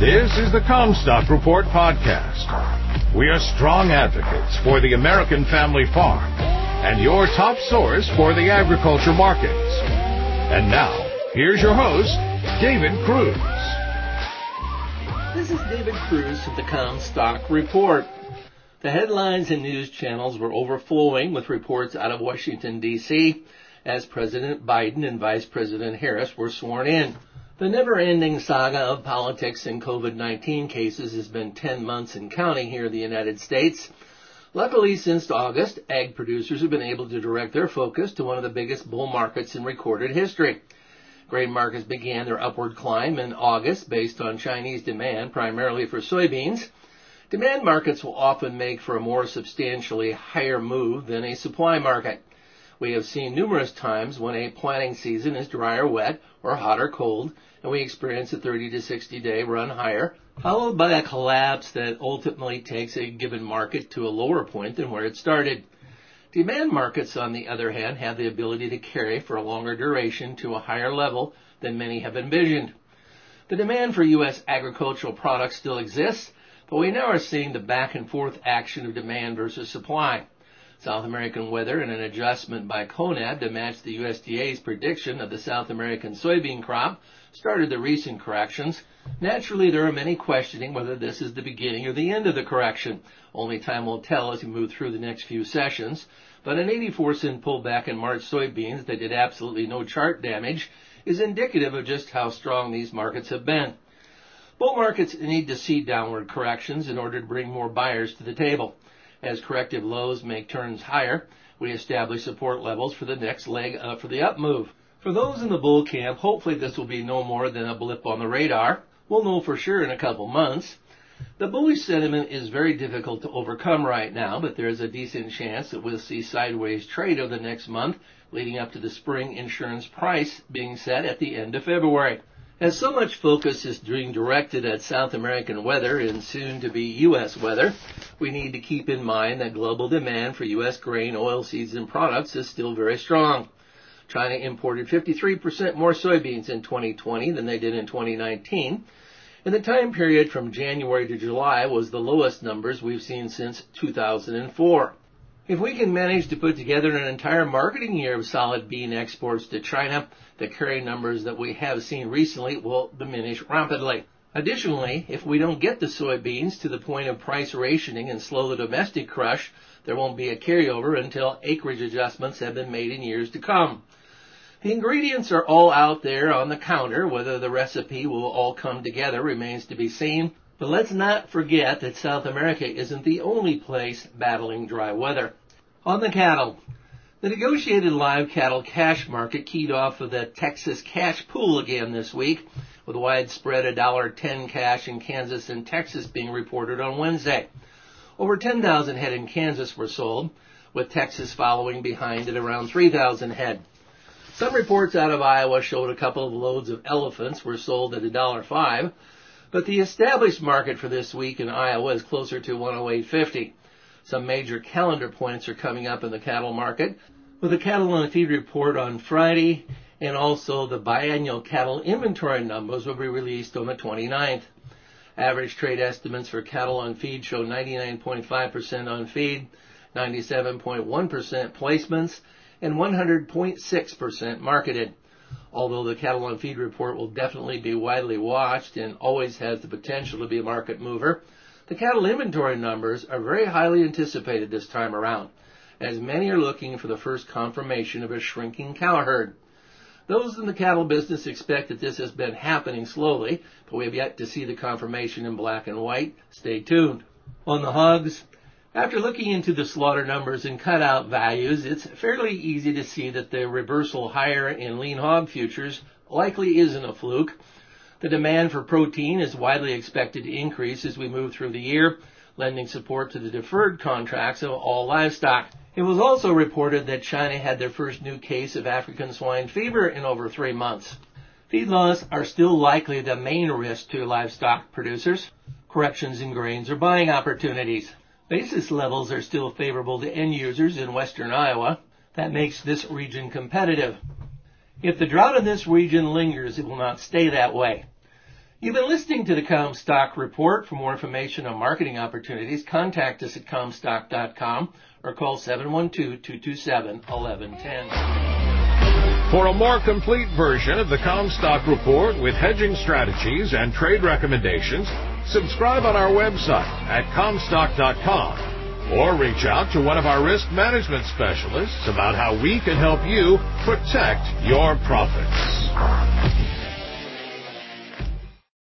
This is the Commstock Report podcast. We are strong advocates for the American family farm and your top source for the agriculture markets. And now, here's your host, David Cruz. This is David Cruz of the Commstock Report. The headlines and news channels were overflowing with reports out of Washington, D.C. as President Biden and Vice President Harris were sworn in. The never-ending saga of politics and COVID-19 cases has been 10 months and counting here in the United States. Luckily, since August, ag producers have been able to direct their focus to one of the biggest bull markets in recorded history. Grain markets began their upward climb in August based on Chinese demand, primarily for soybeans. Demand markets will often make for a more substantially higher move than a supply market. We have seen numerous times when a planting season is dry or wet, or hot or cold, and we experience a 30 to 60 day run higher, followed by a collapse that ultimately takes a given market to a lower point than where it started. Demand markets, on the other hand, have the ability to carry for a longer duration to a higher level than many have envisioned. The demand for U.S. agricultural products still exists, but we now are seeing the back and forth action of demand versus supply. South American weather and an adjustment by CONAB to match the USDA's prediction of the South American soybean crop started the recent corrections. Naturally, there are many questioning whether this is the beginning or the end of the correction. Only time will tell as we move through the next few sessions. But an 84 cent pullback in March soybeans that did absolutely no chart damage is indicative of just how strong these markets have been. Bull markets need to see downward corrections in order to bring more buyers to the table. As corrective lows make turns higher, we establish support levels for the next leg up for the up move. For those in the bull camp, hopefully this will be no more than a blip on the radar. We'll know for sure in a couple months. The bullish sentiment is very difficult to overcome right now, but there's a decent chance that we'll see sideways trade over the next month leading up to the spring insurance price being set at the end of February. As so much focus is being directed at South American weather and soon to be U.S. weather, we need to keep in mind that global demand for U.S. grain, oilseeds, and products is still very strong. China imported 53% more soybeans in 2020 than they did in 2019. And the time period from January to July was the lowest numbers we've seen since 2004. If we can manage to put together an entire marketing year of solid bean exports to China, the carry numbers that we have seen recently will diminish rapidly. Additionally, if we don't get the soybeans to the point of price rationing and slow the domestic crush, there won't be a carryover until acreage adjustments have been made in years to come. The ingredients are all out there on the counter. Whether the recipe will all come together remains to be seen. But let's not forget that South America isn't the only place battling dry weather. On the cattle, the negotiated live cattle cash market keyed off of the Texas cash pool again this week, with widespread $1.10 cash in Kansas and Texas being reported on Wednesday. Over 10,000 head in Kansas were sold, with Texas following behind at around 3,000 head. Some reports out of Iowa showed a couple of loads of elephants were sold at $1.05, but the established market for this week in Iowa is closer to 108.50. Some major calendar points are coming up in the cattle market, with the cattle on feed report on Friday, and also the biannual cattle inventory numbers will be released on the 29th. Average trade estimates for cattle on feed show 99.5% on feed, 97.1% placements, and 100.6% marketed. Although the cattle on feed report will definitely be widely watched and always has the potential to be a market mover, the cattle inventory numbers are very highly anticipated this time around, as many are looking for the first confirmation of a shrinking cow herd. Those in the cattle business expect that this has been happening slowly, but we have yet to see the confirmation in black and white. Stay tuned. On the hogs, after looking into the slaughter numbers and cutout values, it's fairly easy to see that the reversal higher in lean hog futures likely isn't a fluke. The demand for protein is widely expected to increase as we move through the year, lending support to the deferred contracts of all livestock. It was also reported that China had their first new case of African swine fever in over three months. Feed laws are still likely the main risk to livestock producers. Corrections in grains are buying opportunities. Basis levels are still favorable to end users in western Iowa. That makes this region competitive. If the drought in this region lingers, it will not stay that way. You've been listening to the Commstock Report. For more information on marketing opportunities, contact us at commstock.com or call 712-227-1110. For a more complete version of the Commstock Report with hedging strategies and trade recommendations, subscribe on our website at commstock.com or reach out to one of our risk management specialists about how we can help you protect your profits.